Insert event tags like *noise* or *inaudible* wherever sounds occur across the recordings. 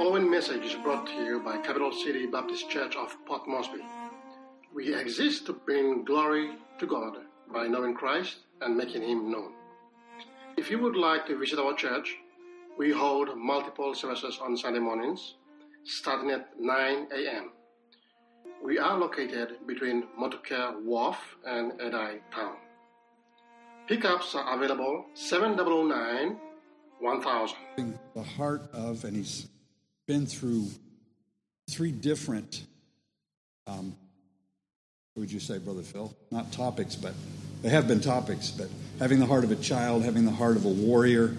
following message is brought to you by Capital City Baptist Church of Port Moresby. We exist to bring glory to God by knowing Christ and making Him known. If you would like to visit our church, we hold multiple services on Sunday mornings, starting at 9 a.m. We are located between Motukea Wharf and Edai Town. Pickups are available 709 1000. the heart of, and he's been through three different, um, what would you say, Brother Phil? Not topics, but they have been topics, but having the heart of a child, having the heart of a warrior.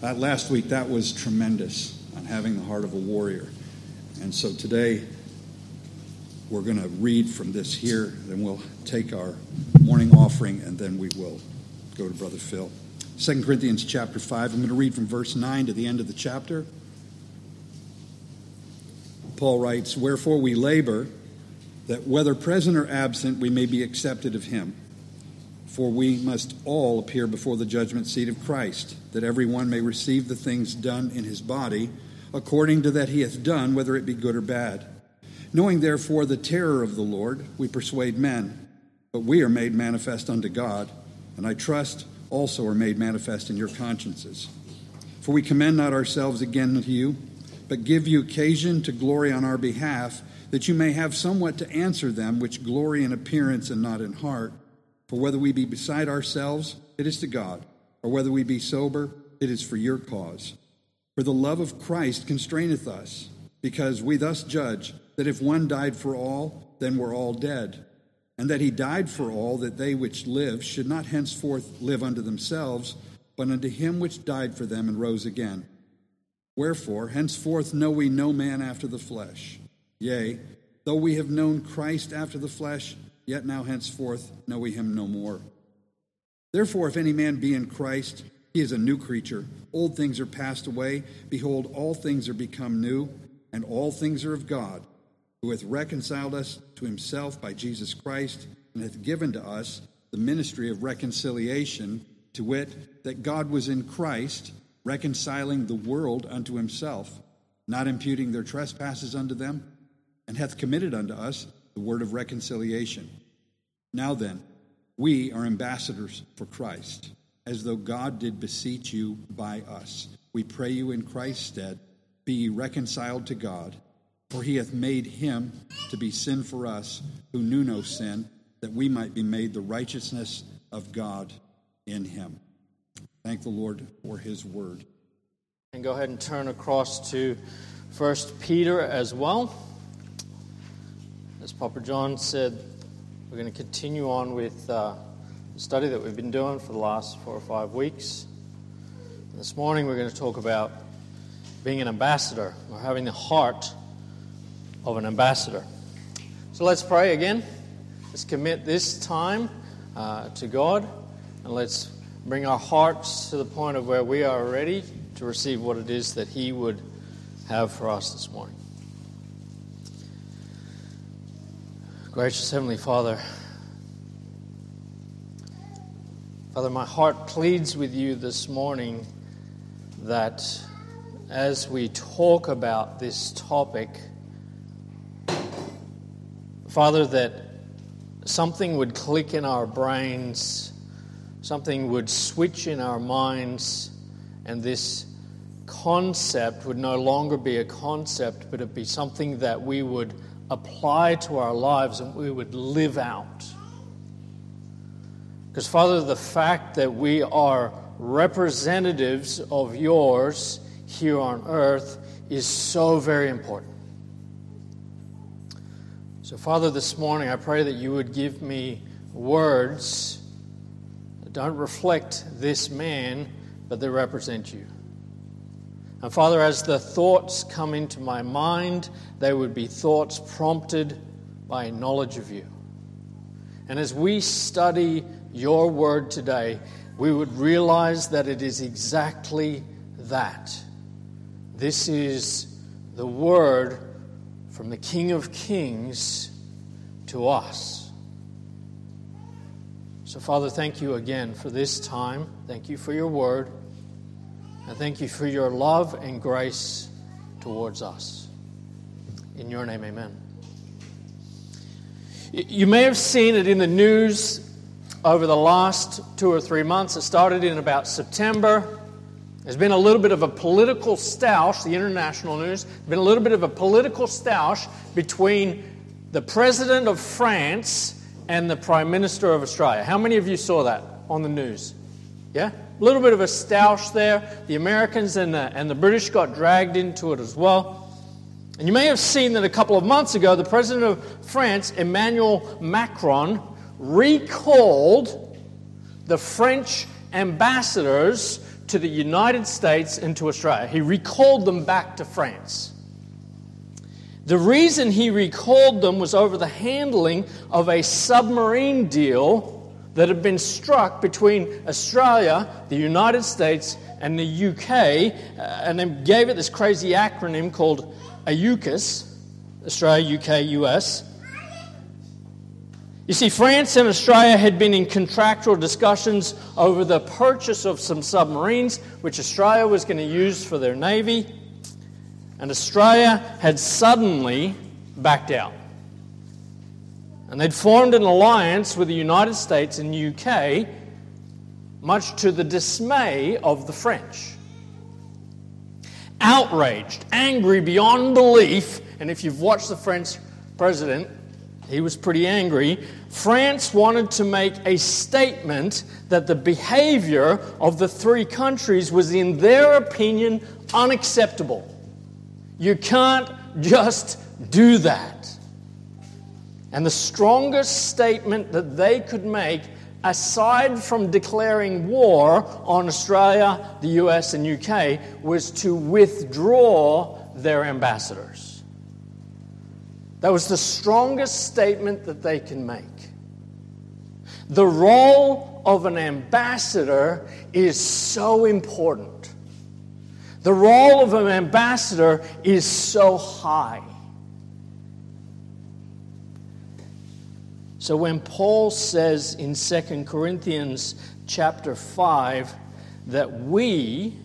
That last week, that was tremendous on having the heart of a warrior. And so today, we're going to read from this here, then we'll take our morning offering, and then we will go to Brother Phil. 2 Corinthians chapter 5. I'm going to read from verse 9 to the end of the chapter. Paul writes, Wherefore we labor that whether present or absent we may be accepted of him. For we must all appear before the judgment seat of Christ, that every one may receive the things done in his body, according to that he hath done, whether it be good or bad. Knowing therefore the terror of the Lord, we persuade men, but we are made manifest unto God, and I trust also are made manifest in your consciences. For we commend not ourselves again to you, but give you occasion to glory on our behalf, that you may have somewhat to answer them which glory in appearance and not in heart. For whether we be beside ourselves, it is to God, or whether we be sober, it is for your cause. For the love of Christ constraineth us, because we thus judge that if one died for all, then we're all dead and that he died for all, that they which live should not henceforth live unto themselves, but unto him which died for them and rose again. Wherefore, henceforth know we no man after the flesh. Yea, though we have known Christ after the flesh, yet now henceforth know we him no more. Therefore, if any man be in Christ, he is a new creature. Old things are passed away. Behold, all things are become new, and all things are of God who hath reconciled us to himself by Jesus Christ, and hath given to us the ministry of reconciliation, to wit, that God was in Christ, reconciling the world unto himself, not imputing their trespasses unto them, and hath committed unto us the word of reconciliation. Now then, we are ambassadors for Christ, as though God did beseech you by us. We pray you in Christ's stead, be ye reconciled to God. For he hath made him to be sin for us who knew no sin, that we might be made the righteousness of God in him. Thank the Lord for his word. And go ahead and turn across to First Peter as well. As Papa John said, we're going to continue on with uh, the study that we've been doing for the last four or five weeks. And this morning we're going to talk about being an ambassador or having the heart of an ambassador. So let's pray again. Let's commit this time uh, to God and let's bring our hearts to the point of where we are ready to receive what it is that He would have for us this morning. Gracious Heavenly Father, Father, my heart pleads with you this morning that as we talk about this topic, Father, that something would click in our brains, something would switch in our minds, and this concept would no longer be a concept, but it would be something that we would apply to our lives and we would live out. Because, Father, the fact that we are representatives of yours here on earth is so very important. So, Father, this morning I pray that you would give me words don't reflect this man, but they represent you. And Father, as the thoughts come into my mind, they would be thoughts prompted by knowledge of you. And as we study your word today, we would realize that it is exactly that. This is the word from the King of Kings to us. So, Father, thank you again for this time. Thank you for your word. And thank you for your love and grace towards us. In your name, amen. You may have seen it in the news over the last two or three months. It started in about September. There's been a little bit of a political stoush, the international news, been a little bit of a political stoush between the President of France and the Prime Minister of Australia. How many of you saw that on the news? Yeah? A little bit of a stoush there. The Americans and the, and the British got dragged into it as well. And you may have seen that a couple of months ago, the President of France, Emmanuel Macron, recalled the French ambassadors to the United States and to Australia. He recalled them back to France. The reason he recalled them was over the handling of a submarine deal that had been struck between Australia, the United States, and the UK, uh, and they gave it this crazy acronym called AUKUS Australia, UK, US. You see, France and Australia had been in contractual discussions over the purchase of some submarines, which Australia was going to use for their navy. And Australia had suddenly backed out. And they'd formed an alliance with the United States and UK, much to the dismay of the French. Outraged, angry beyond belief, and if you've watched the French president, he was pretty angry. France wanted to make a statement that the behavior of the three countries was, in their opinion, unacceptable. You can't just do that. And the strongest statement that they could make, aside from declaring war on Australia, the US, and UK, was to withdraw their ambassadors. That was the strongest statement that they can make. The role of an ambassador is so important. The role of an ambassador is so high. So when Paul says in 2 Corinthians chapter 5 that we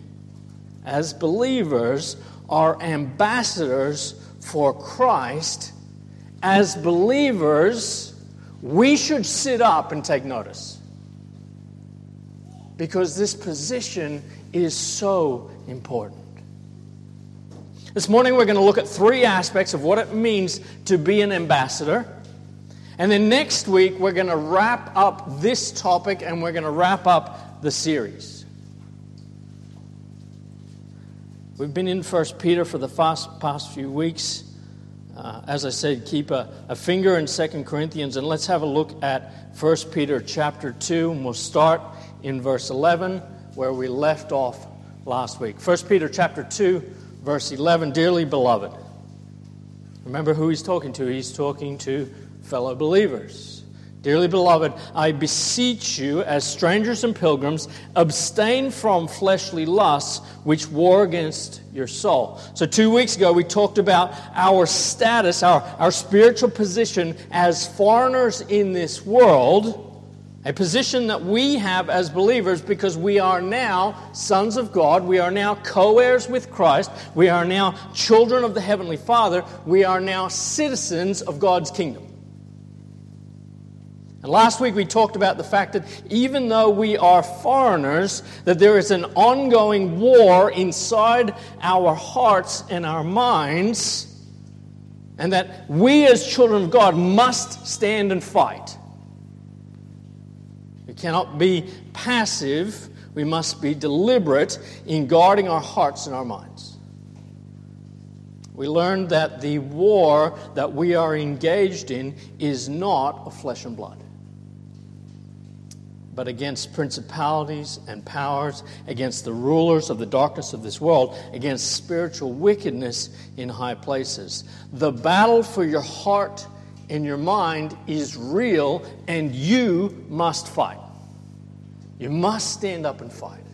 as believers are ambassadors for Christ, as believers, we should sit up and take notice. Because this position is so important. This morning, we're going to look at three aspects of what it means to be an ambassador. And then next week, we're going to wrap up this topic and we're going to wrap up the series. We've been in First Peter for the past, past few weeks. Uh, as I said, keep a, a finger in Second Corinthians, and let's have a look at 1 Peter chapter 2, and we'll start in verse 11, where we left off last week. 1 Peter chapter 2, verse 11, Dearly beloved. Remember who he's talking to? He's talking to fellow believers. Dearly beloved, I beseech you, as strangers and pilgrims, abstain from fleshly lusts which war against your soul. So, two weeks ago, we talked about our status, our, our spiritual position as foreigners in this world, a position that we have as believers because we are now sons of God, we are now co heirs with Christ, we are now children of the Heavenly Father, we are now citizens of God's kingdom. And last week we talked about the fact that even though we are foreigners, that there is an ongoing war inside our hearts and our minds, and that we as children of God must stand and fight. Cannot be passive, we must be deliberate in guarding our hearts and our minds. We learned that the war that we are engaged in is not of flesh and blood but against principalities and powers, against the rulers of the darkness of this world, against spiritual wickedness in high places. The battle for your heart and your mind is real, and you must fight. You must stand up and fight.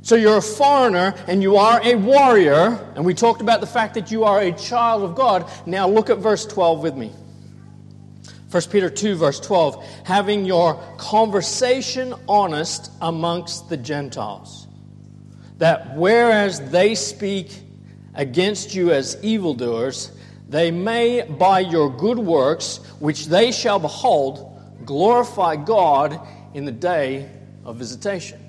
So you're a foreigner and you are a warrior, and we talked about the fact that you are a child of God. Now look at verse 12 with me. 1 Peter 2, verse 12, having your conversation honest amongst the Gentiles, that whereas they speak against you as evildoers, they may, by your good works, which they shall behold, glorify God in the day of visitation.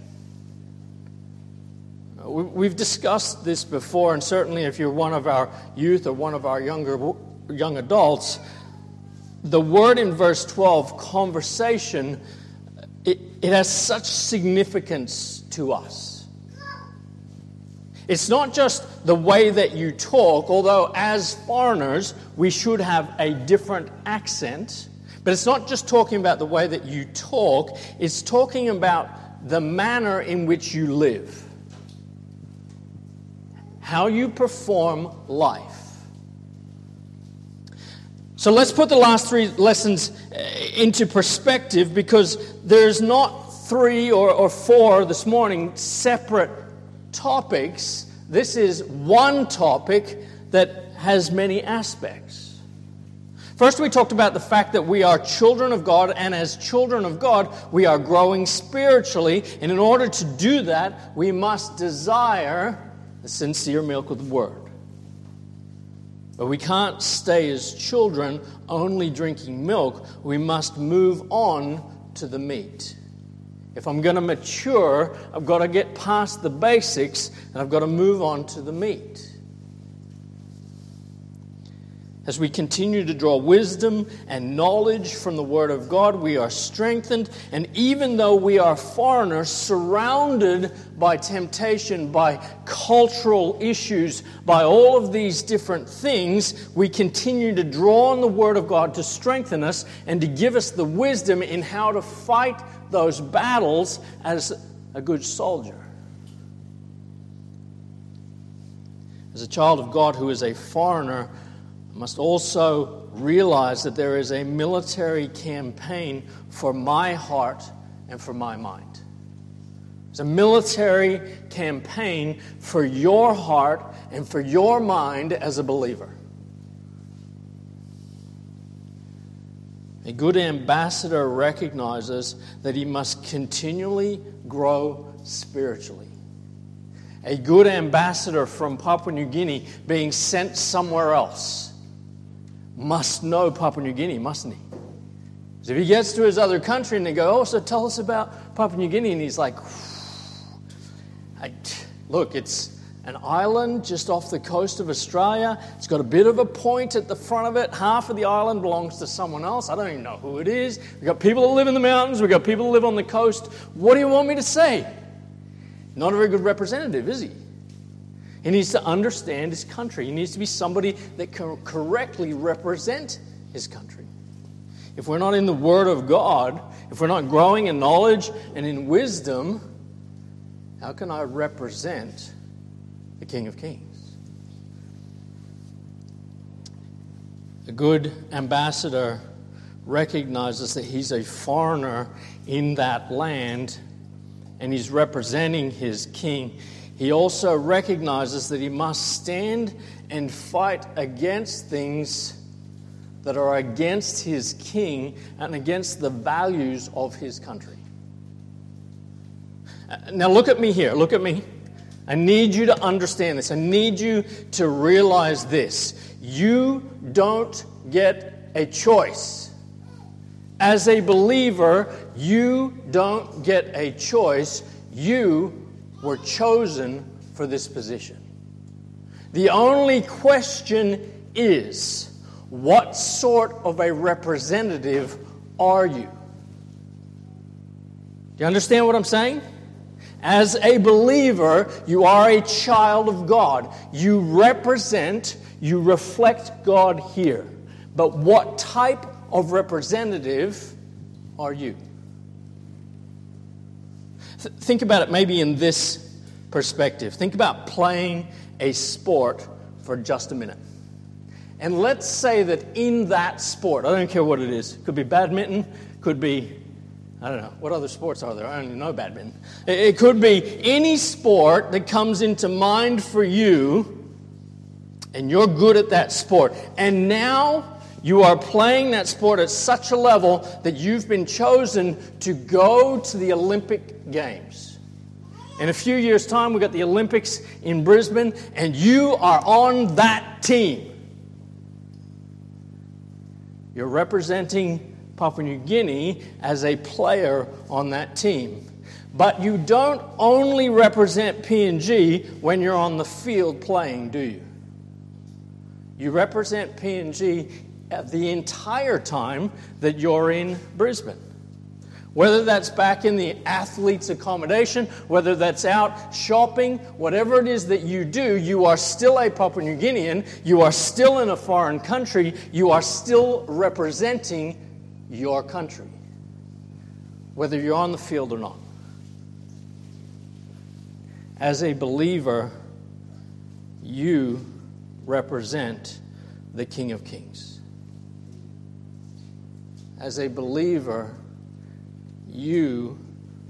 Uh, we've discussed this before, and certainly if you're one of our youth or one of our younger young adults, the word in verse 12, conversation, it, it has such significance to us. It's not just the way that you talk, although as foreigners, we should have a different accent. But it's not just talking about the way that you talk, it's talking about the manner in which you live, how you perform life. So let's put the last three lessons uh, into perspective because there's not three or, or four this morning separate topics. This is one topic that has many aspects. First, we talked about the fact that we are children of God, and as children of God, we are growing spiritually. And in order to do that, we must desire the sincere milk of the Word. But we can't stay as children only drinking milk. We must move on to the meat. If I'm going to mature, I've got to get past the basics and I've got to move on to the meat. As we continue to draw wisdom and knowledge from the Word of God, we are strengthened. And even though we are foreigners, surrounded by temptation, by cultural issues, by all of these different things, we continue to draw on the Word of God to strengthen us and to give us the wisdom in how to fight those battles as a good soldier. As a child of God who is a foreigner, must also realize that there is a military campaign for my heart and for my mind. It's a military campaign for your heart and for your mind as a believer. A good ambassador recognizes that he must continually grow spiritually. A good ambassador from Papua New Guinea being sent somewhere else must know Papua New Guinea, mustn't he? Because if he gets to his other country and they go, Oh, so tell us about Papua New Guinea, and he's like, Look, it's an island just off the coast of Australia. It's got a bit of a point at the front of it. Half of the island belongs to someone else. I don't even know who it is. We've got people that live in the mountains, we've got people that live on the coast. What do you want me to say? Not a very good representative, is he? He needs to understand his country. He needs to be somebody that can correctly represent his country. If we're not in the Word of God, if we're not growing in knowledge and in wisdom, how can I represent the King of Kings? A good ambassador recognizes that he's a foreigner in that land and he's representing his king he also recognizes that he must stand and fight against things that are against his king and against the values of his country. Now, look at me here. Look at me. I need you to understand this. I need you to realize this. You don't get a choice. As a believer, you don't get a choice. You were chosen for this position. The only question is what sort of a representative are you? Do you understand what I'm saying? As a believer, you are a child of God. You represent, you reflect God here. But what type of representative are you? Th- think about it maybe in this perspective. Think about playing a sport for just a minute. And let's say that in that sport, I don't care what it is, could be badminton, could be, I don't know, what other sports are there? I don't even know badminton. It could be any sport that comes into mind for you, and you're good at that sport. And now you are playing that sport at such a level that you've been chosen to go to the Olympic Games. In a few years' time, we've got the Olympics in Brisbane, and you are on that team. You're representing Papua New Guinea as a player on that team. But you don't only represent PNG when you're on the field playing, do you? You represent PNG the entire time that you're in Brisbane. Whether that's back in the athlete's accommodation, whether that's out shopping, whatever it is that you do, you are still a Papua New Guinean, you are still in a foreign country, you are still representing your country, whether you're on the field or not. As a believer, you represent the King of Kings. As a believer, you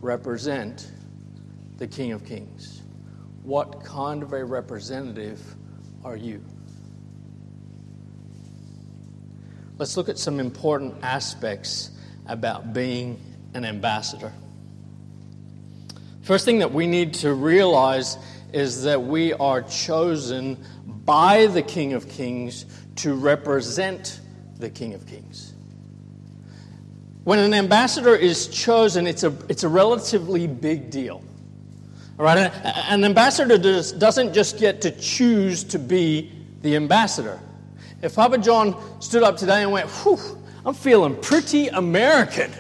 represent the King of Kings. What kind of a representative are you? Let's look at some important aspects about being an ambassador. First thing that we need to realize is that we are chosen by the King of Kings to represent the King of Kings. When an ambassador is chosen, it's a, it's a relatively big deal. All right? An ambassador does, doesn't just get to choose to be the ambassador. If Papa John stood up today and went, Whew, I'm feeling pretty American.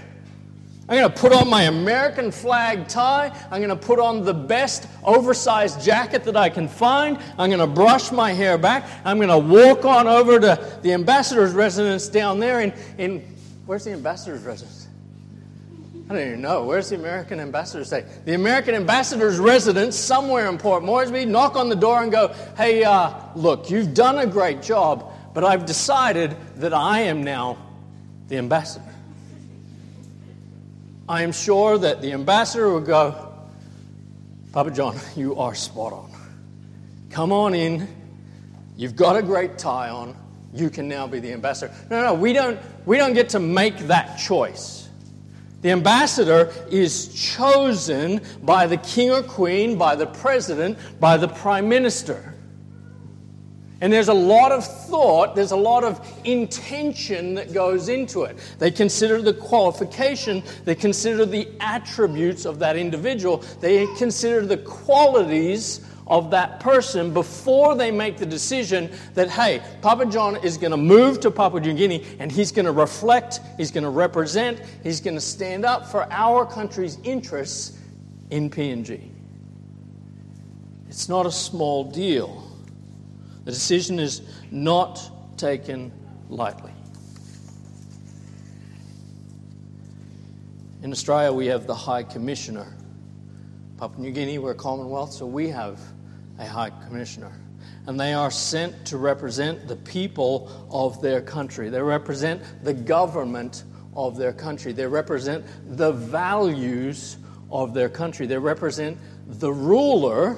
I'm going to put on my American flag tie. I'm going to put on the best oversized jacket that I can find. I'm going to brush my hair back. I'm going to walk on over to the ambassador's residence down there in, in Where's the ambassador's residence? I don't even know. Where's the American ambassador say? The American ambassador's residence somewhere in Port Moresby. Knock on the door and go, hey, uh, look, you've done a great job, but I've decided that I am now the ambassador. I am sure that the ambassador will go, Papa John, you are spot on. Come on in. You've got a great tie on you can now be the ambassador. No, no, we don't, we don't get to make that choice. The ambassador is chosen by the king or queen, by the president, by the prime minister. And there's a lot of thought, there's a lot of intention that goes into it. They consider the qualification, they consider the attributes of that individual, they consider the qualities of that person before they make the decision that, hey, Papa John is going to move to Papua New Guinea and he's going to reflect, he's going to represent, he's going to stand up for our country's interests in PNG. It's not a small deal. The decision is not taken lightly. In Australia, we have the High Commissioner. Papua New Guinea, we're a Commonwealth, so we have a high commissioner. And they are sent to represent the people of their country. They represent the government of their country. They represent the values of their country. They represent the ruler,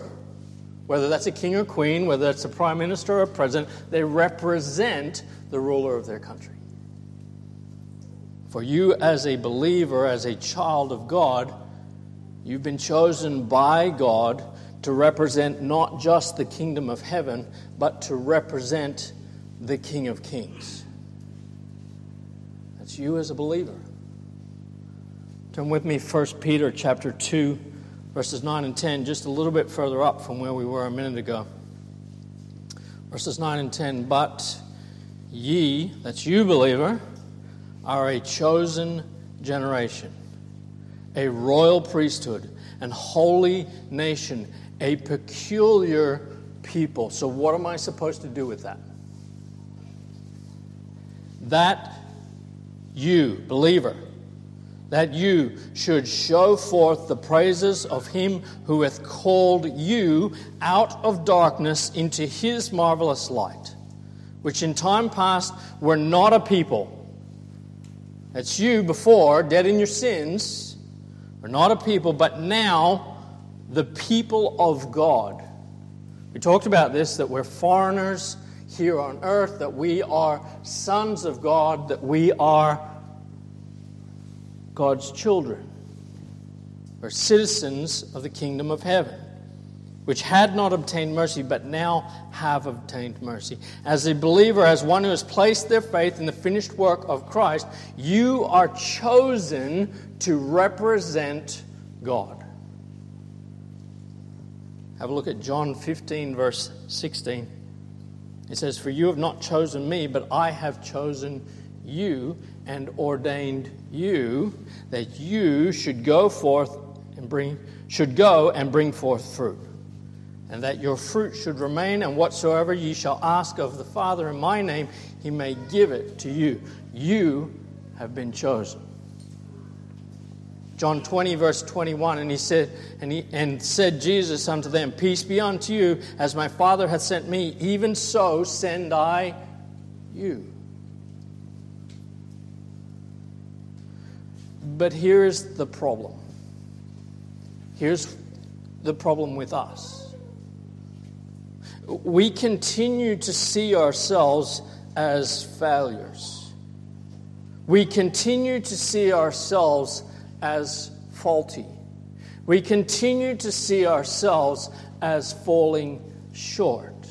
whether that's a king or queen, whether that's a prime minister or a president, they represent the ruler of their country. For you, as a believer, as a child of God, you've been chosen by God to represent not just the kingdom of heaven, but to represent the King of Kings. That's you as a believer. Turn with me 1 Peter chapter 2 verses 9 and 10 just a little bit further up from where we were a minute ago. Verses 9 and 10, but ye, that's you believer, are a chosen generation, a royal priesthood, and holy nation, a peculiar people. So, what am I supposed to do with that? That you, believer, that you should show forth the praises of him who hath called you out of darkness into his marvelous light, which in time past were not a people. That's you before, dead in your sins, were not a people, but now the people of God. We talked about this that we're foreigners here on earth, that we are sons of God, that we are God's children. We're citizens of the kingdom of heaven, which had not obtained mercy, but now have obtained mercy. As a believer, as one who has placed their faith in the finished work of Christ, you are chosen to represent God. Have a look at John 15, verse 16. It says, For you have not chosen me, but I have chosen you and ordained you that you should go forth and bring should go and bring forth fruit and that your fruit should remain and whatsoever ye shall ask of the father in my name he may give it to you you have been chosen John 20 verse 21 and he said and he and said Jesus unto them peace be unto you as my father hath sent me even so send I you But here's the problem. Here's the problem with us. We continue to see ourselves as failures. We continue to see ourselves as faulty. We continue to see ourselves as falling short.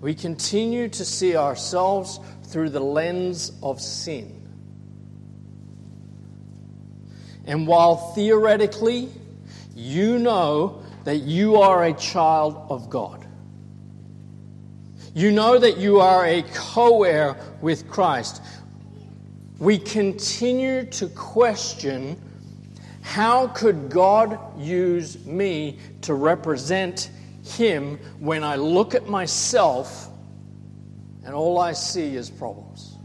We continue to see ourselves through the lens of sin. And while theoretically you know that you are a child of God, you know that you are a co heir with Christ, we continue to question how could God use me to represent Him when I look at myself and all I see is problems?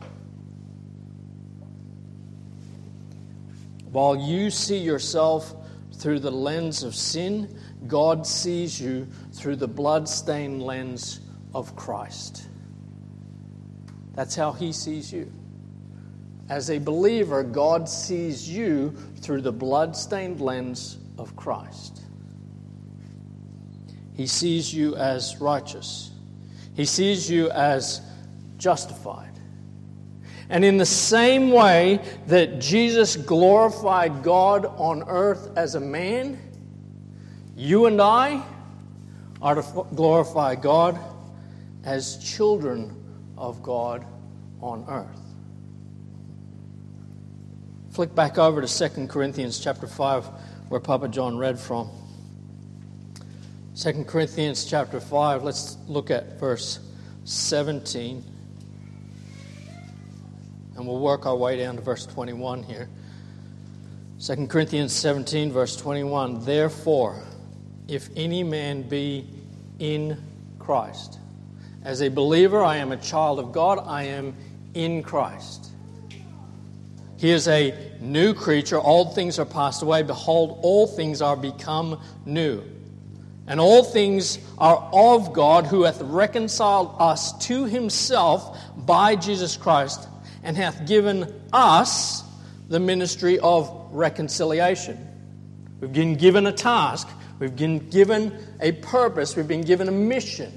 While you see yourself through the lens of sin, God sees you through the blood-stained lens of Christ. That's how He sees you. As a believer, God sees you through the blood-stained lens of Christ. He sees you as righteous. He sees you as justified. And in the same way that Jesus glorified God on earth as a man, you and I are to glorify God as children of God on earth. Flick back over to 2 Corinthians chapter 5 where Papa John read from. 2 Corinthians chapter 5, let's look at verse 17. And we'll work our way down to verse 21 here. 2 Corinthians 17, verse 21. Therefore, if any man be in Christ. As a believer, I am a child of God. I am in Christ. He is a new creature. Old things are passed away. Behold, all things are become new. And all things are of God, who hath reconciled us to himself by Jesus Christ and hath given us the ministry of reconciliation. We've been given a task, we've been given a purpose, we've been given a mission.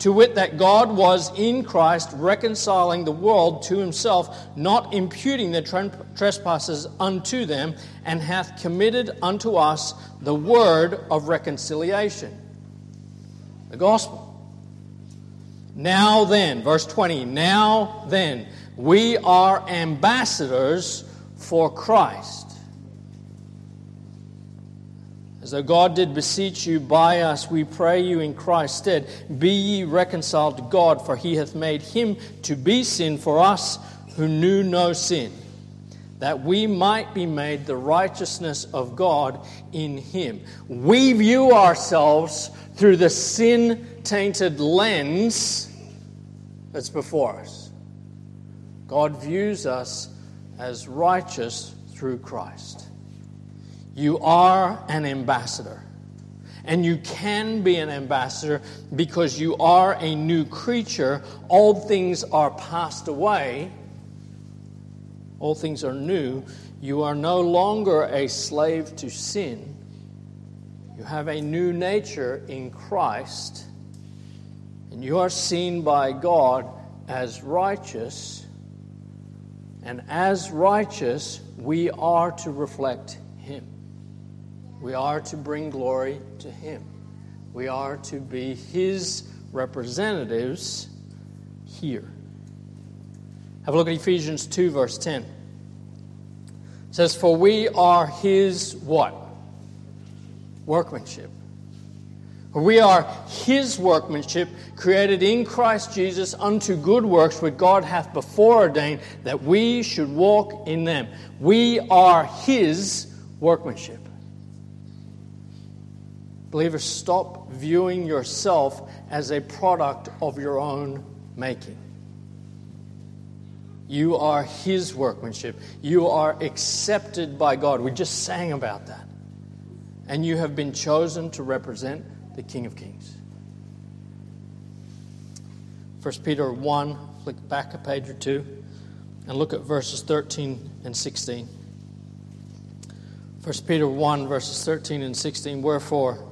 To wit, that God was in Christ reconciling the world to himself, not imputing their trespasses unto them, and hath committed unto us the word of reconciliation. The gospel. Now then, verse 20, now then, we are ambassadors for Christ. As though God did beseech you by us, we pray you in Christ's stead, be ye reconciled to God, for he hath made him to be sin for us who knew no sin, that we might be made the righteousness of God in him. We view ourselves through the sin tainted lens that's before us. God views us as righteous through Christ. You are an ambassador. And you can be an ambassador because you are a new creature. Old things are passed away, all things are new. You are no longer a slave to sin. You have a new nature in Christ and you are seen by God as righteous, And as righteous, we are to reflect. We are to bring glory to Him. We are to be His representatives here. Have a look at Ephesians 2, verse 10. It says, For we are His what? Workmanship. We are his workmanship, created in Christ Jesus unto good works, which God hath before ordained that we should walk in them. We are his workmanship. Believers, stop viewing yourself as a product of your own making. You are his workmanship. You are accepted by God. We just sang about that. And you have been chosen to represent the King of Kings. 1 Peter 1, flick back a page or two, and look at verses 13 and 16. 1 Peter 1, verses 13 and 16. Wherefore,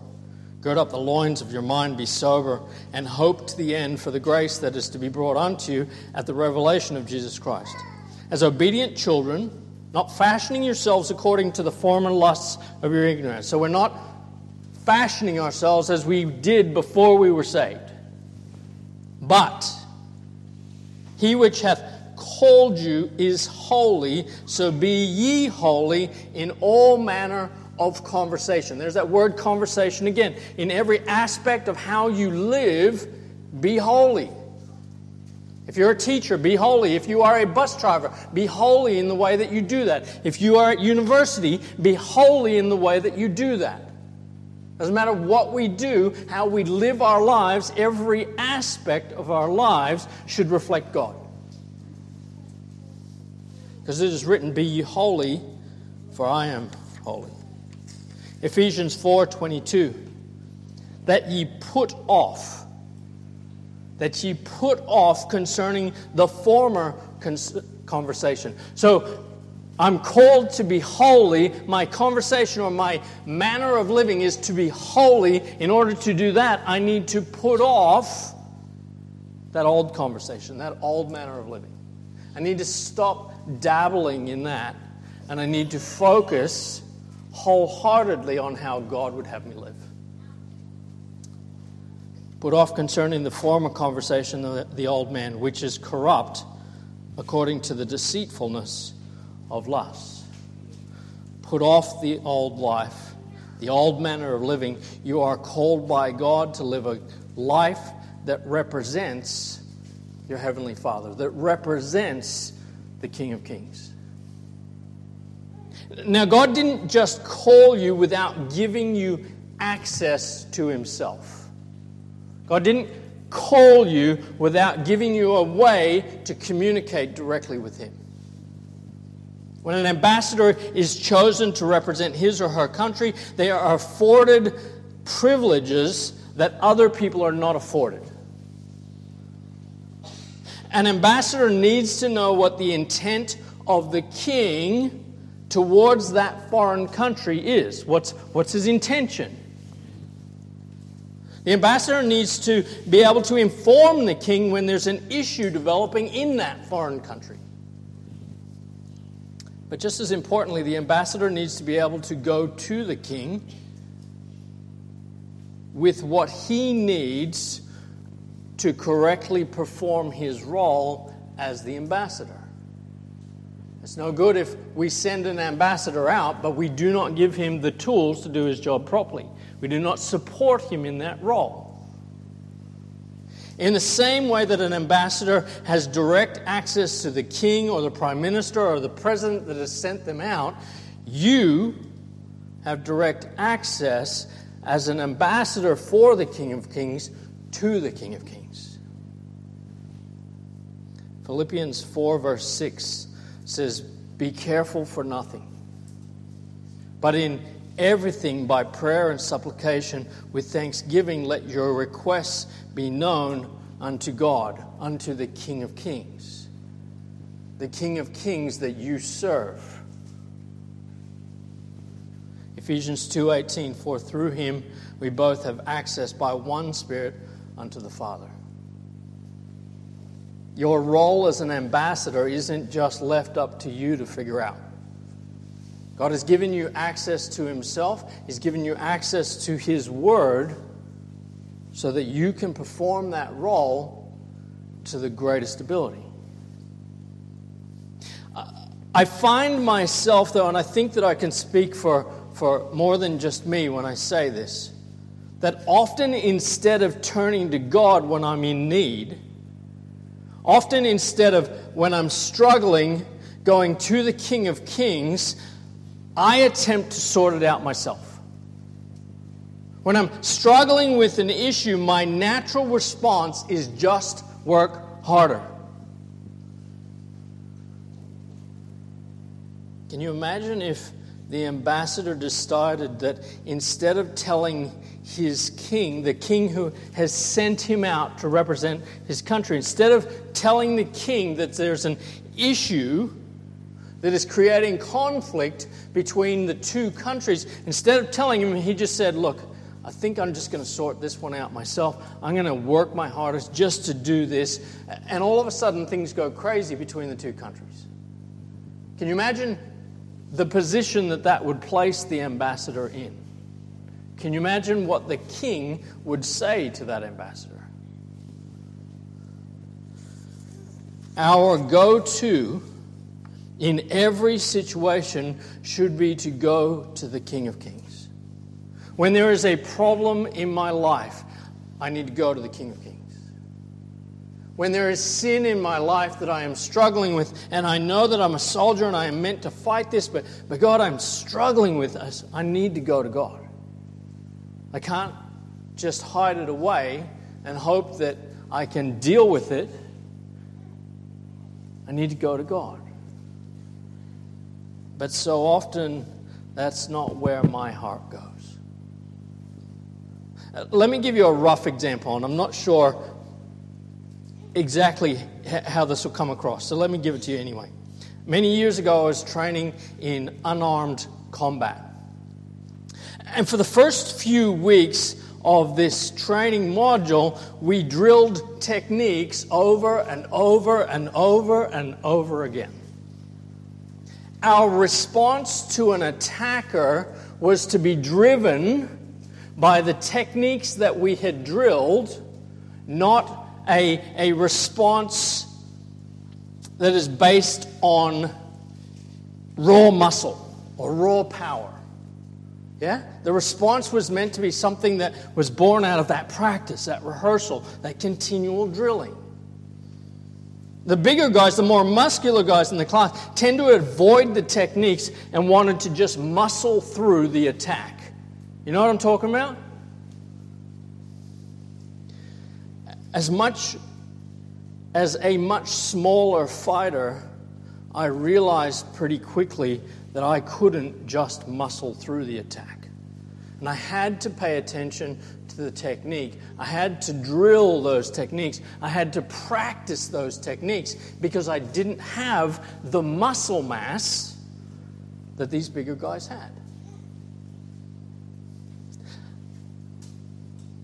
gird up the loins of your mind, be sober, and hope to the end for the grace that is to be brought unto you at the revelation of Jesus Christ. As obedient children, not fashioning yourselves according to the former lusts of your ignorance. So we're not fashioning ourselves as we did before we were saved. But he which hath called you is holy, so be ye holy in all manner of conversation. There's that word conversation again. In every aspect of how you live, be holy. If you're a teacher, be holy. If you are a bus driver, be holy in the way that you do that. If you are at university, be holy in the way that you do that. Doesn't matter what we do, how we live our lives, every aspect of our lives should reflect God. Because it is written, Be ye holy, for I am holy. Ephesians 4 22. That ye put off, that ye put off concerning the former cons- conversation. So I'm called to be holy. My conversation or my manner of living is to be holy. In order to do that, I need to put off that old conversation, that old manner of living. I need to stop dabbling in that, and I need to focus wholeheartedly on how God would have me live. Put off concerning the former conversation, the, the old man, which is corrupt according to the deceitfulness of lust. Put off the old life, the old manner of living. You are called by God to live a life that represents your Heavenly Father, that represents the King of Kings. Now, God didn't just call you without giving you access to Himself. God didn't call you without giving you a way to communicate directly with Him. When an ambassador is chosen to represent his or her country, they are afforded privileges that other people are not afforded. An ambassador needs to know what the intent of the king towards that foreign country is. What's, what's his intention? The ambassador needs to be able to inform the king when there's an issue developing in that foreign country. But just as importantly, the ambassador needs to be able to go to the king with what he needs to correctly perform his role as the ambassador. It's no good if we send an ambassador out, but we do not give him the tools to do his job properly. We do not support him in that role. In the same way that an ambassador has direct access to the king or the prime minister or the president that has sent them out, you have direct access as an ambassador for the King of Kings to the King of Kings. Philippians 4, verse 6 says, Be careful for nothing, but in everything by prayer and supplication with thanksgiving let your requests be known unto God, unto the King of Kings, the King of Kings that you serve. Ephesians 2:18 for through him we both have access by one spirit unto the Father. Your role as an ambassador isn't just left up to you to figure out. God has given you access to Himself, He's given you access to His Word so that you can perform that role to the greatest ability. I find myself, though, and I think that I can speak for, for more than just me when I say this, that often instead of turning to God when I'm in need, often instead of when I'm struggling, going to the King of Kings, I attempt to sort it out myself. When I'm struggling with an issue, my natural response is just work harder. Can you imagine if the ambassador decided that instead of telling his king, the king who has sent him out to represent his country, instead of telling the king that there's an issue that is creating conflict between the two countries, instead of telling him, he just said, Look, I think I'm just going to sort this one out myself. I'm going to work my hardest just to do this. And all of a sudden, things go crazy between the two countries. Can you imagine the position that that would place the ambassador in? Can you imagine what the king would say to that ambassador? Our go to in every situation should be to go to the King of Kings. When there is a problem in my life, I need to go to the King of Kings. When there is sin in my life that I am struggling with, and I know that I'm a soldier and I am meant to fight this, but, but God, I'm struggling with this, I need to go to God. I can't just hide it away and hope that I can deal with it. I need to go to God. But so often, that's not where my heart goes. Uh, let me give you a rough example, and I'm not sure exactly how this will come across, so let me give it to you anyway. Many years ago, I was training in unarmed combat. And for the first few weeks of this training module, we drilled techniques over and over and over and over again. Our response to an attacker was to be driven by the techniques that we had drilled, not a, a response that is based on raw muscle or raw power. Yeah? The response was meant to be something that was born out of that practice, that rehearsal, that continual drilling. The bigger guys, the more muscular guys in the class, tend to avoid the techniques and wanted to just muscle through the attack. You know what I'm talking about? As much as a much smaller fighter, I realized pretty quickly that I couldn't just muscle through the attack. And I had to pay attention to the technique. I had to drill those techniques. I had to practice those techniques because I didn't have the muscle mass that these bigger guys had.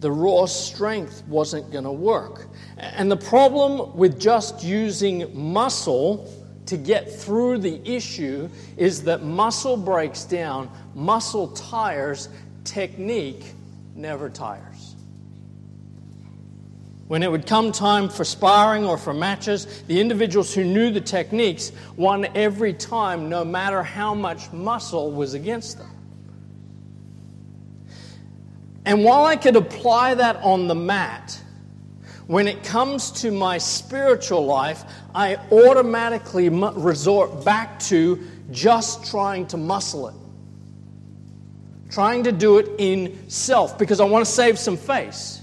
the raw strength wasn't going to work. And the problem with just using muscle to get through the issue is that muscle breaks down, muscle tires, technique never tires. When it would come time for sparring or for matches, the individuals who knew the techniques won every time, no matter how much muscle was against them. And while I could apply that on the mat, when it comes to my spiritual life, I automatically resort back to just trying to muscle it. Trying to do it in self because I want to save some face.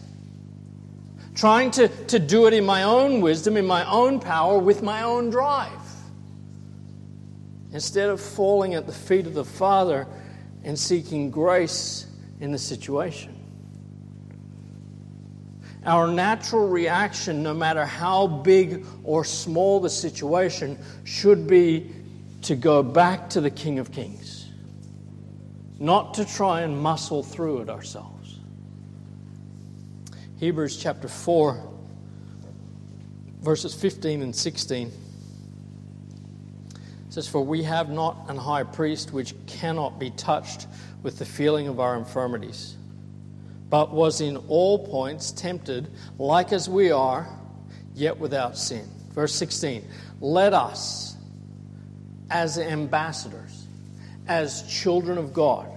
Trying to, to do it in my own wisdom, in my own power, with my own drive. Instead of falling at the feet of the Father and seeking grace in the situation. Our natural reaction, no matter how big or small the situation, should be to go back to the King of Kings, not to try and muscle through it ourselves. Hebrews chapter 4 verses 15 and 16 says, For we have not an high priest which cannot be touched with the feeling of our infirmities, but was in all points tempted, like as we are, yet without sin. Verse 16 Let us, as ambassadors, as children of God,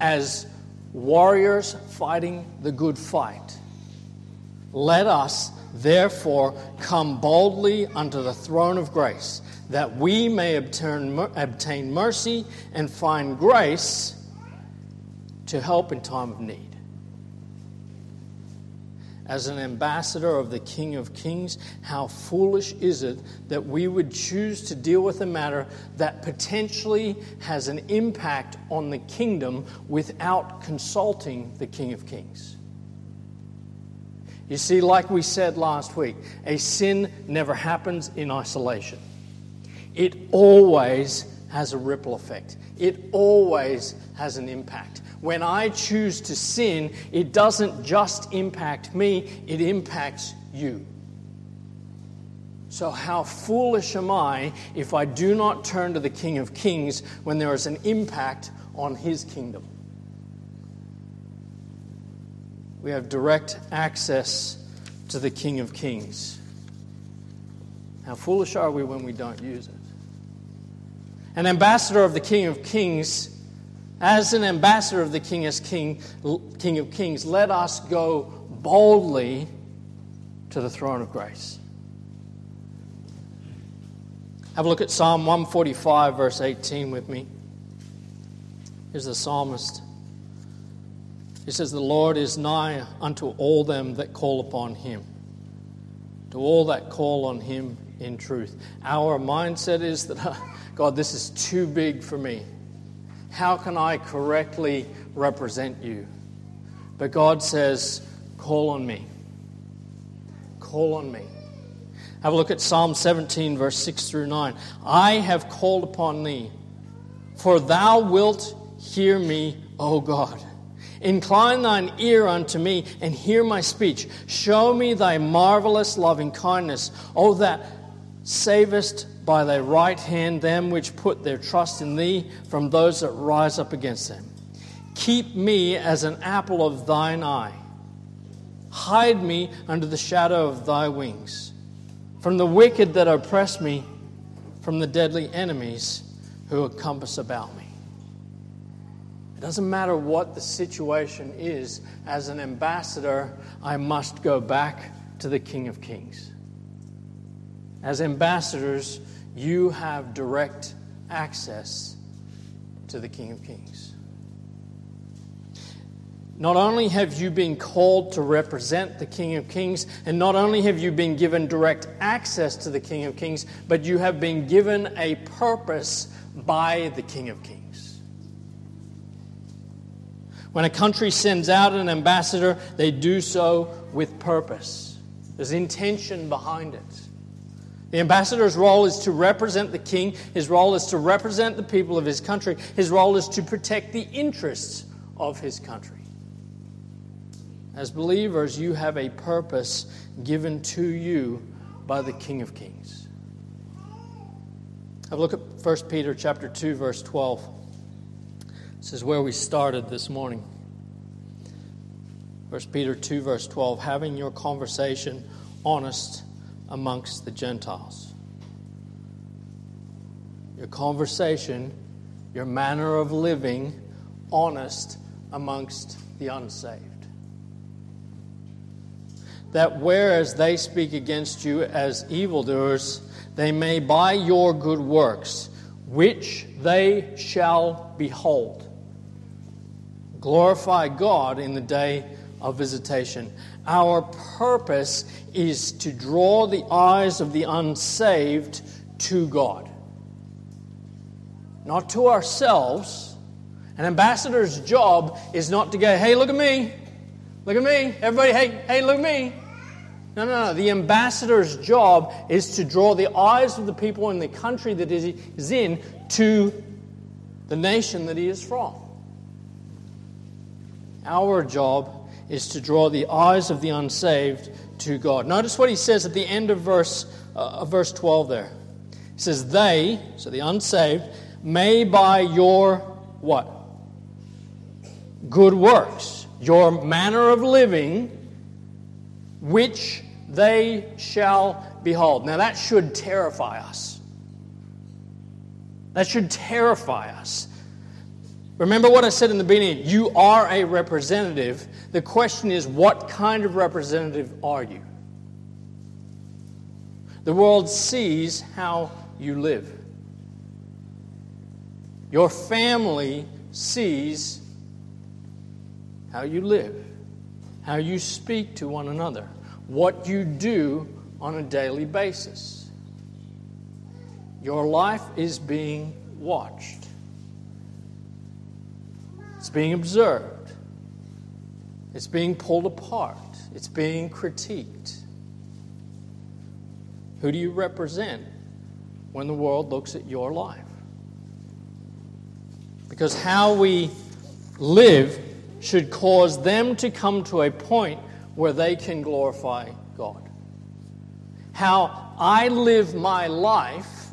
as warriors fighting the good fight, let us therefore come boldly unto the throne of grace, that we may obtain, obtain mercy and find grace to help in time of need. As an ambassador of the King of Kings, how foolish is it that we would choose to deal with a matter that potentially has an impact on the kingdom without consulting the King of Kings? You see, like we said last week, a sin never happens in isolation. It always has a ripple effect, it always has an impact. When I choose to sin, it doesn't just impact me, it impacts you. So, how foolish am I if I do not turn to the King of Kings when there is an impact on his kingdom? We have direct access to the King of Kings. How foolish are we when we don't use it? An ambassador of the King of Kings, as an ambassador of the King as King, King of Kings, let us go boldly to the throne of grace. Have a look at Psalm 145, verse 18 with me. Here's the psalmist he says, The Lord is nigh unto all them that call upon him, to all that call on him in truth. Our mindset is that, *laughs* God, this is too big for me. How can I correctly represent you? But God says, Call on me. Call on me. Have a look at Psalm 17, verse 6 through 9. I have called upon thee, for thou wilt hear me, O God. Incline thine ear unto me and hear my speech. Show me thy marvelous loving kindness, O that savest by thy right hand them which put their trust in thee from those that rise up against them. Keep me as an apple of thine eye. Hide me under the shadow of thy wings. From the wicked that oppress me, from the deadly enemies who encompass about me. It doesn't matter what the situation is, as an ambassador, I must go back to the King of Kings. As ambassadors, you have direct access to the King of Kings. Not only have you been called to represent the King of Kings, and not only have you been given direct access to the King of Kings, but you have been given a purpose by the King of Kings. When a country sends out an ambassador, they do so with purpose. There's intention behind it. The ambassador's role is to represent the king. His role is to represent the people of his country. His role is to protect the interests of his country. As believers, you have a purpose given to you by the King of Kings. Have a look at 1 Peter chapter 2 verse 12. This is where we started this morning. 1 Peter 2, verse 12, having your conversation honest amongst the Gentiles. Your conversation, your manner of living, honest amongst the unsaved. That whereas they speak against you as evildoers, they may by your good works, which they shall behold, glorify God in the day of visitation. Our purpose is to draw the eyes of the unsaved to God, not to ourselves. An ambassador's job is not to go, hey, look at me, look at me, everybody, hey, hey, look at me. No, no, no. The ambassador's job is to draw the eyes of the people in the country that he is in to the nation that he is from. Our job is to draw the eyes of the unsaved to God. Notice what he says at the end of verse, uh, verse 12 there. He says, They, so the unsaved, may by your what? Good works, your manner of living, which they shall behold. Now that should terrify us. That should terrify us. Remember what I said in the beginning you are a representative. The question is, what kind of representative are you? The world sees how you live. Your family sees how you live, how you speak to one another, what you do on a daily basis. Your life is being watched, it's being observed, it's being pulled apart, it's being critiqued. Who do you represent when the world looks at your life? Because how we live should cause them to come to a point where they can glorify God. How I live my life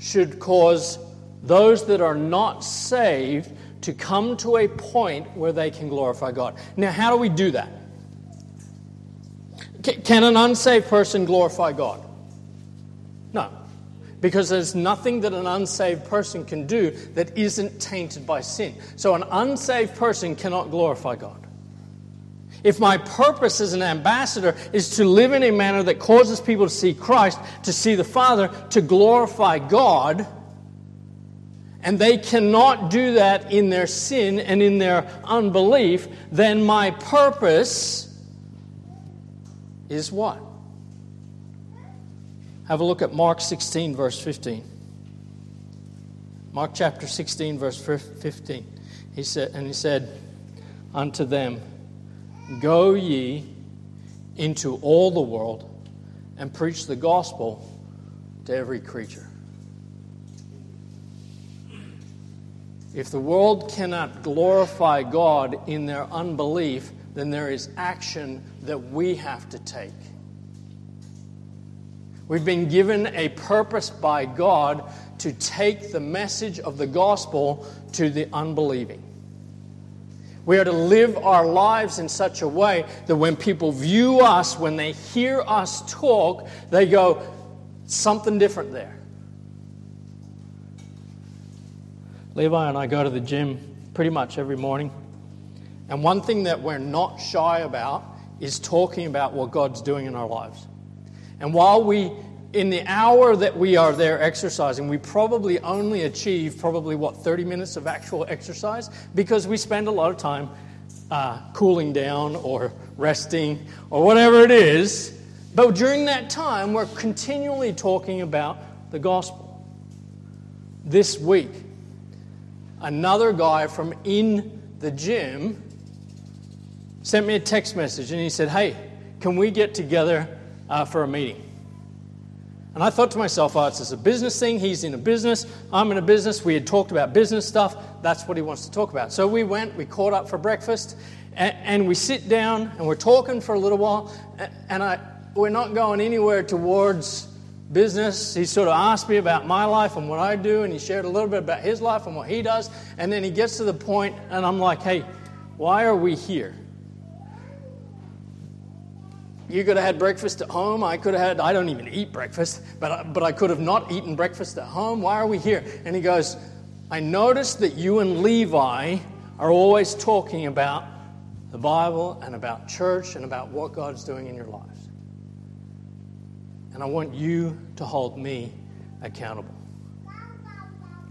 should cause those that are not saved to come to a point where they can glorify God. Now, how do we do that? Can an unsaved person glorify God? No. Because there's nothing that an unsaved person can do that isn't tainted by sin. So an unsaved person cannot glorify God. If my purpose as an ambassador is to live in a manner that causes people to see Christ, to see the Father, to glorify God, and they cannot do that in their sin and in their unbelief, then my purpose is what? Have a look at Mark 16, verse 15. Mark chapter 16, verse 15. He said, and he said unto them, Go ye into all the world and preach the gospel to every creature. If the world cannot glorify God in their unbelief, then there is action that we have to take. We've been given a purpose by God to take the message of the gospel to the unbelieving. We are to live our lives in such a way that when people view us, when they hear us talk, they go, something different there. Levi and I go to the gym pretty much every morning. And one thing that we're not shy about is talking about what God's doing in our lives. And while we, in the hour that we are there exercising, we probably only achieve probably what, 30 minutes of actual exercise because we spend a lot of time uh, cooling down or resting or whatever it is. But during that time, we're continually talking about the gospel. This week, another guy from in the gym sent me a text message and he said, Hey, can we get together uh, for a meeting. And I thought to myself, oh, it's just a business thing. He's in a business. I'm in a business. We had talked about business stuff. That's what he wants to talk about. So we went, we caught up for breakfast, and, and we sit down and we're talking for a little while. And I, we're not going anywhere towards business. He sort of asked me about my life and what I do, and he shared a little bit about his life and what he does. And then he gets to the point, and I'm like, hey, why are we here? You could have had breakfast at home. I could have had, I don't even eat breakfast, but, but I could have not eaten breakfast at home. Why are we here? And he goes, I noticed that you and Levi are always talking about the Bible and about church and about what God's doing in your lives. And I want you to hold me accountable.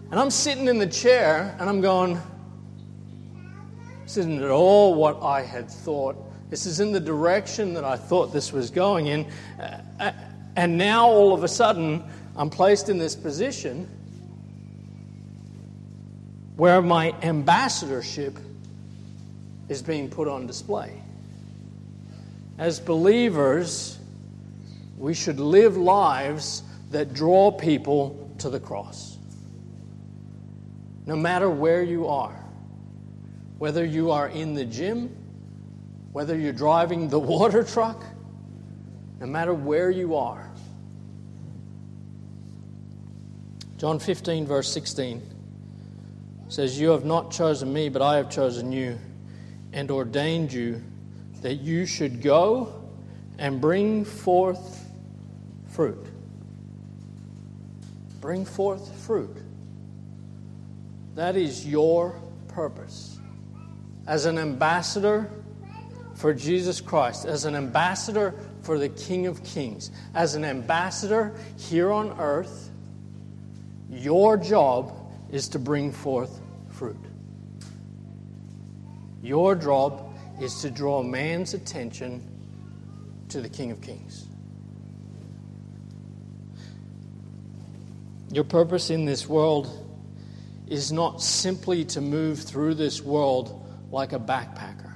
And I'm sitting in the chair and I'm going, this isn't at all what I had thought this is in the direction that I thought this was going in. Uh, uh, and now all of a sudden, I'm placed in this position where my ambassadorship is being put on display. As believers, we should live lives that draw people to the cross. No matter where you are, whether you are in the gym, whether you're driving the *laughs* water truck, no matter where you are. John 15, verse 16 says, You have not chosen me, but I have chosen you and ordained you that you should go and bring forth fruit. Bring forth fruit. That is your purpose. As an ambassador for Jesus Christ, as an ambassador for the King of Kings, as an ambassador here on earth, your job is to bring forth fruit. Your job is to draw man's attention to the King of Kings. Your purpose in this world is not simply to move through this world like a backpacker.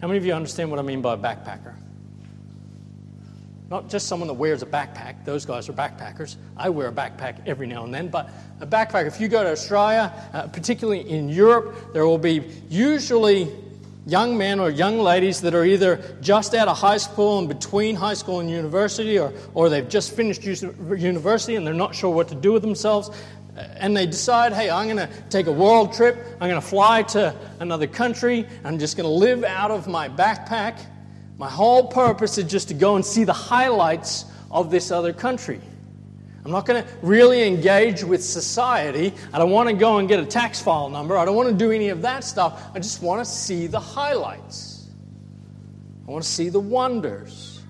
How many of you understand what I mean by a backpacker? Not just someone that wears a backpack, those guys are backpackers. I wear a backpack every now and then, but a backpack, if you go to Australia, uh, particularly in Europe, there will be usually young men or young ladies that are either just out of high school and between high school and university, or, or they've just finished university and they're not sure what to do with themselves. Uh, and they decide, hey, I'm going to take a world trip. I'm going to fly to another country. I'm just going to live out of my backpack. My whole purpose is just to go and see the highlights of this other country. I'm not going to really engage with society. I don't want to go and get a tax file number. I don't want to do any of that stuff. I just want to see the highlights. I want to see the wonders.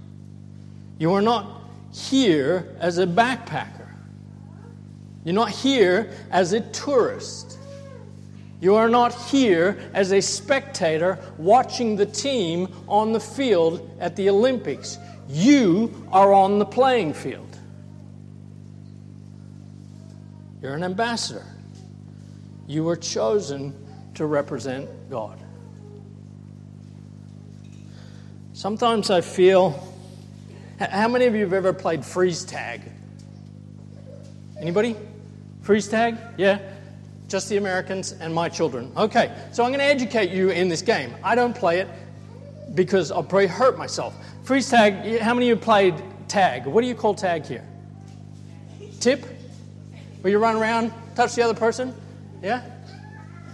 You are not here as a backpacker, you're not here as a tourist. You are not here as a spectator watching the team on the field at the Olympics. You are on the playing field. You're an ambassador. You were chosen to represent God. Sometimes I feel. How many of you have ever played freeze tag? Anybody? Freeze tag? Yeah? Just the Americans and my children. Okay, so I'm going to educate you in this game. I don't play it because I'll probably hurt myself. Freeze tag, how many of you played tag? What do you call tag here? Tip? Where you run around, touch the other person? Yeah?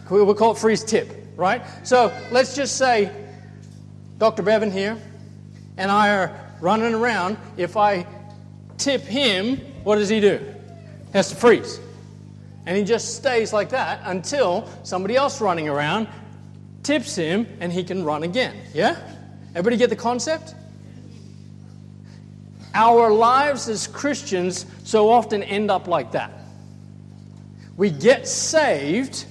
We'll call it freeze tip, right? So let's just say Dr. Bevan here and I are running around. If I tip him, what does he do? He has to freeze. And he just stays like that until somebody else running around tips him and he can run again. Yeah? Everybody get the concept? Our lives as Christians so often end up like that. We get saved,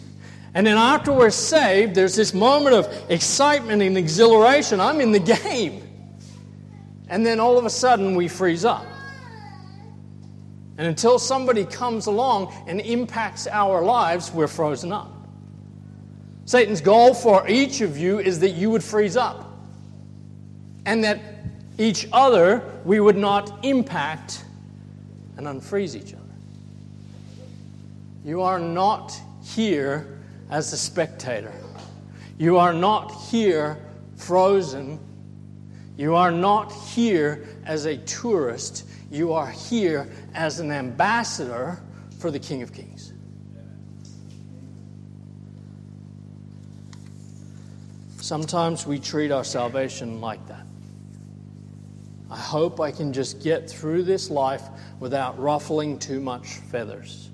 and then after we're saved, there's this moment of excitement and exhilaration. I'm in the game. And then all of a sudden, we freeze up. And until somebody comes along and impacts our lives, we're frozen up. Satan's goal for each of you is that you would freeze up. And that each other we would not impact and unfreeze each other. You are not here as a spectator. You are not here frozen. You are not here as a tourist. You are here as an ambassador for the King of Kings. Sometimes we treat our salvation like that. I hope I can just get through this life without ruffling too much feathers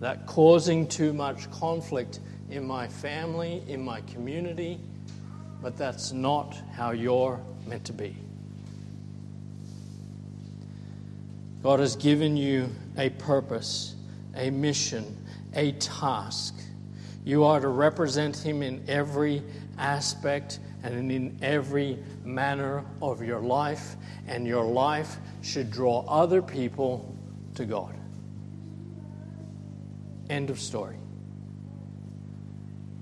that causing too much conflict in my family, in my community, but that's not how you're meant to be. God has given you a purpose, a mission, a task. You are to represent Him in every aspect and in every manner of your life, and your life should draw other people to God. End of story.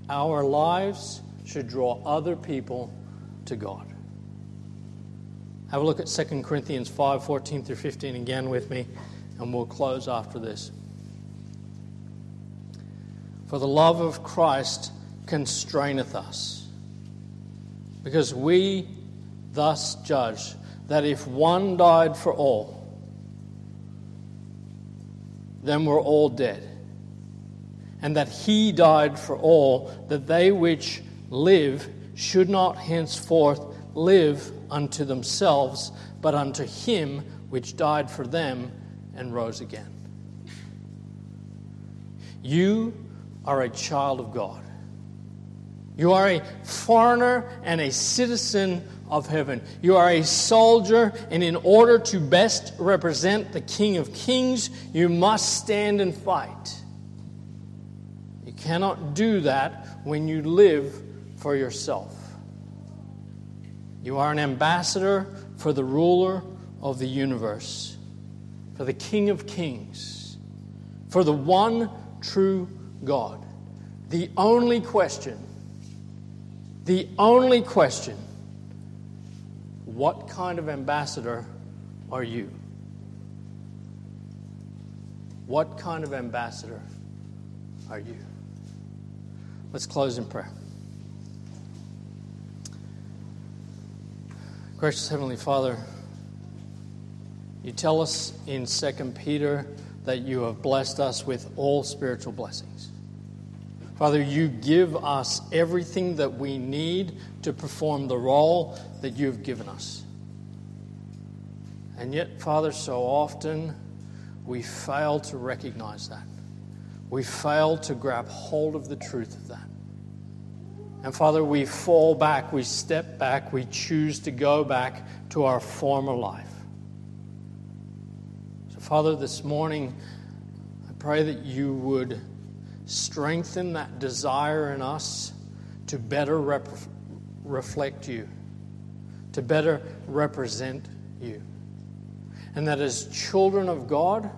Our lives should draw other people to God. Have a look at 2 Corinthians 5 14 through 15 again with me, and we'll close after this. For the love of Christ constraineth us, Because we thus judge that if one died for all, then we're all dead. And that he died for all, that they which live should not henceforth live unto themselves, but unto him which died for them and rose again. You are a child of God. You are a foreigner and a citizen of heaven. You are a soldier, and in order to best represent the King of Kings, you must stand and fight. Cannot do that when you live for yourself. You are an ambassador for the ruler of the universe, for the King of Kings, for the one true God. The only question, the only question what kind of ambassador are you? What kind of ambassador are you? Let's close in prayer. Gracious Heavenly Father, you tell us in 2 Peter that you have blessed us with all spiritual blessings. Father, you give us everything that we need to perform the role that you've given us. And yet, Father, so often we fail to recognize that. We fail to grab hold of the truth of that. And Father, we fall back, we step back, we choose to go back to our former life. So, Father, this morning, I pray that you would strengthen that desire in us to better rep- reflect you, to better represent you. And that as children of God,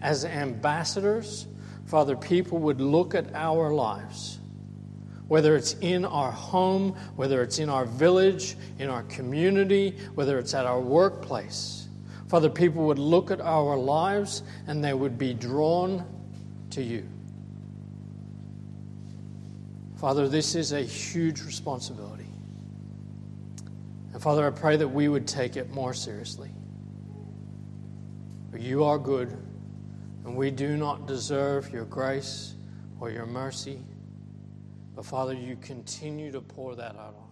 as ambassadors, Father, people would look at our lives whether it's in our home, whether it's in our village, in our community, whether it's at our workplace. Father, people would look at our lives and they would be drawn to you. Father, this is a huge responsibility. And Father, I pray that we would take it more seriously. You are good, and we do not deserve your grace or your mercy. But Father, you continue to pour that out on us.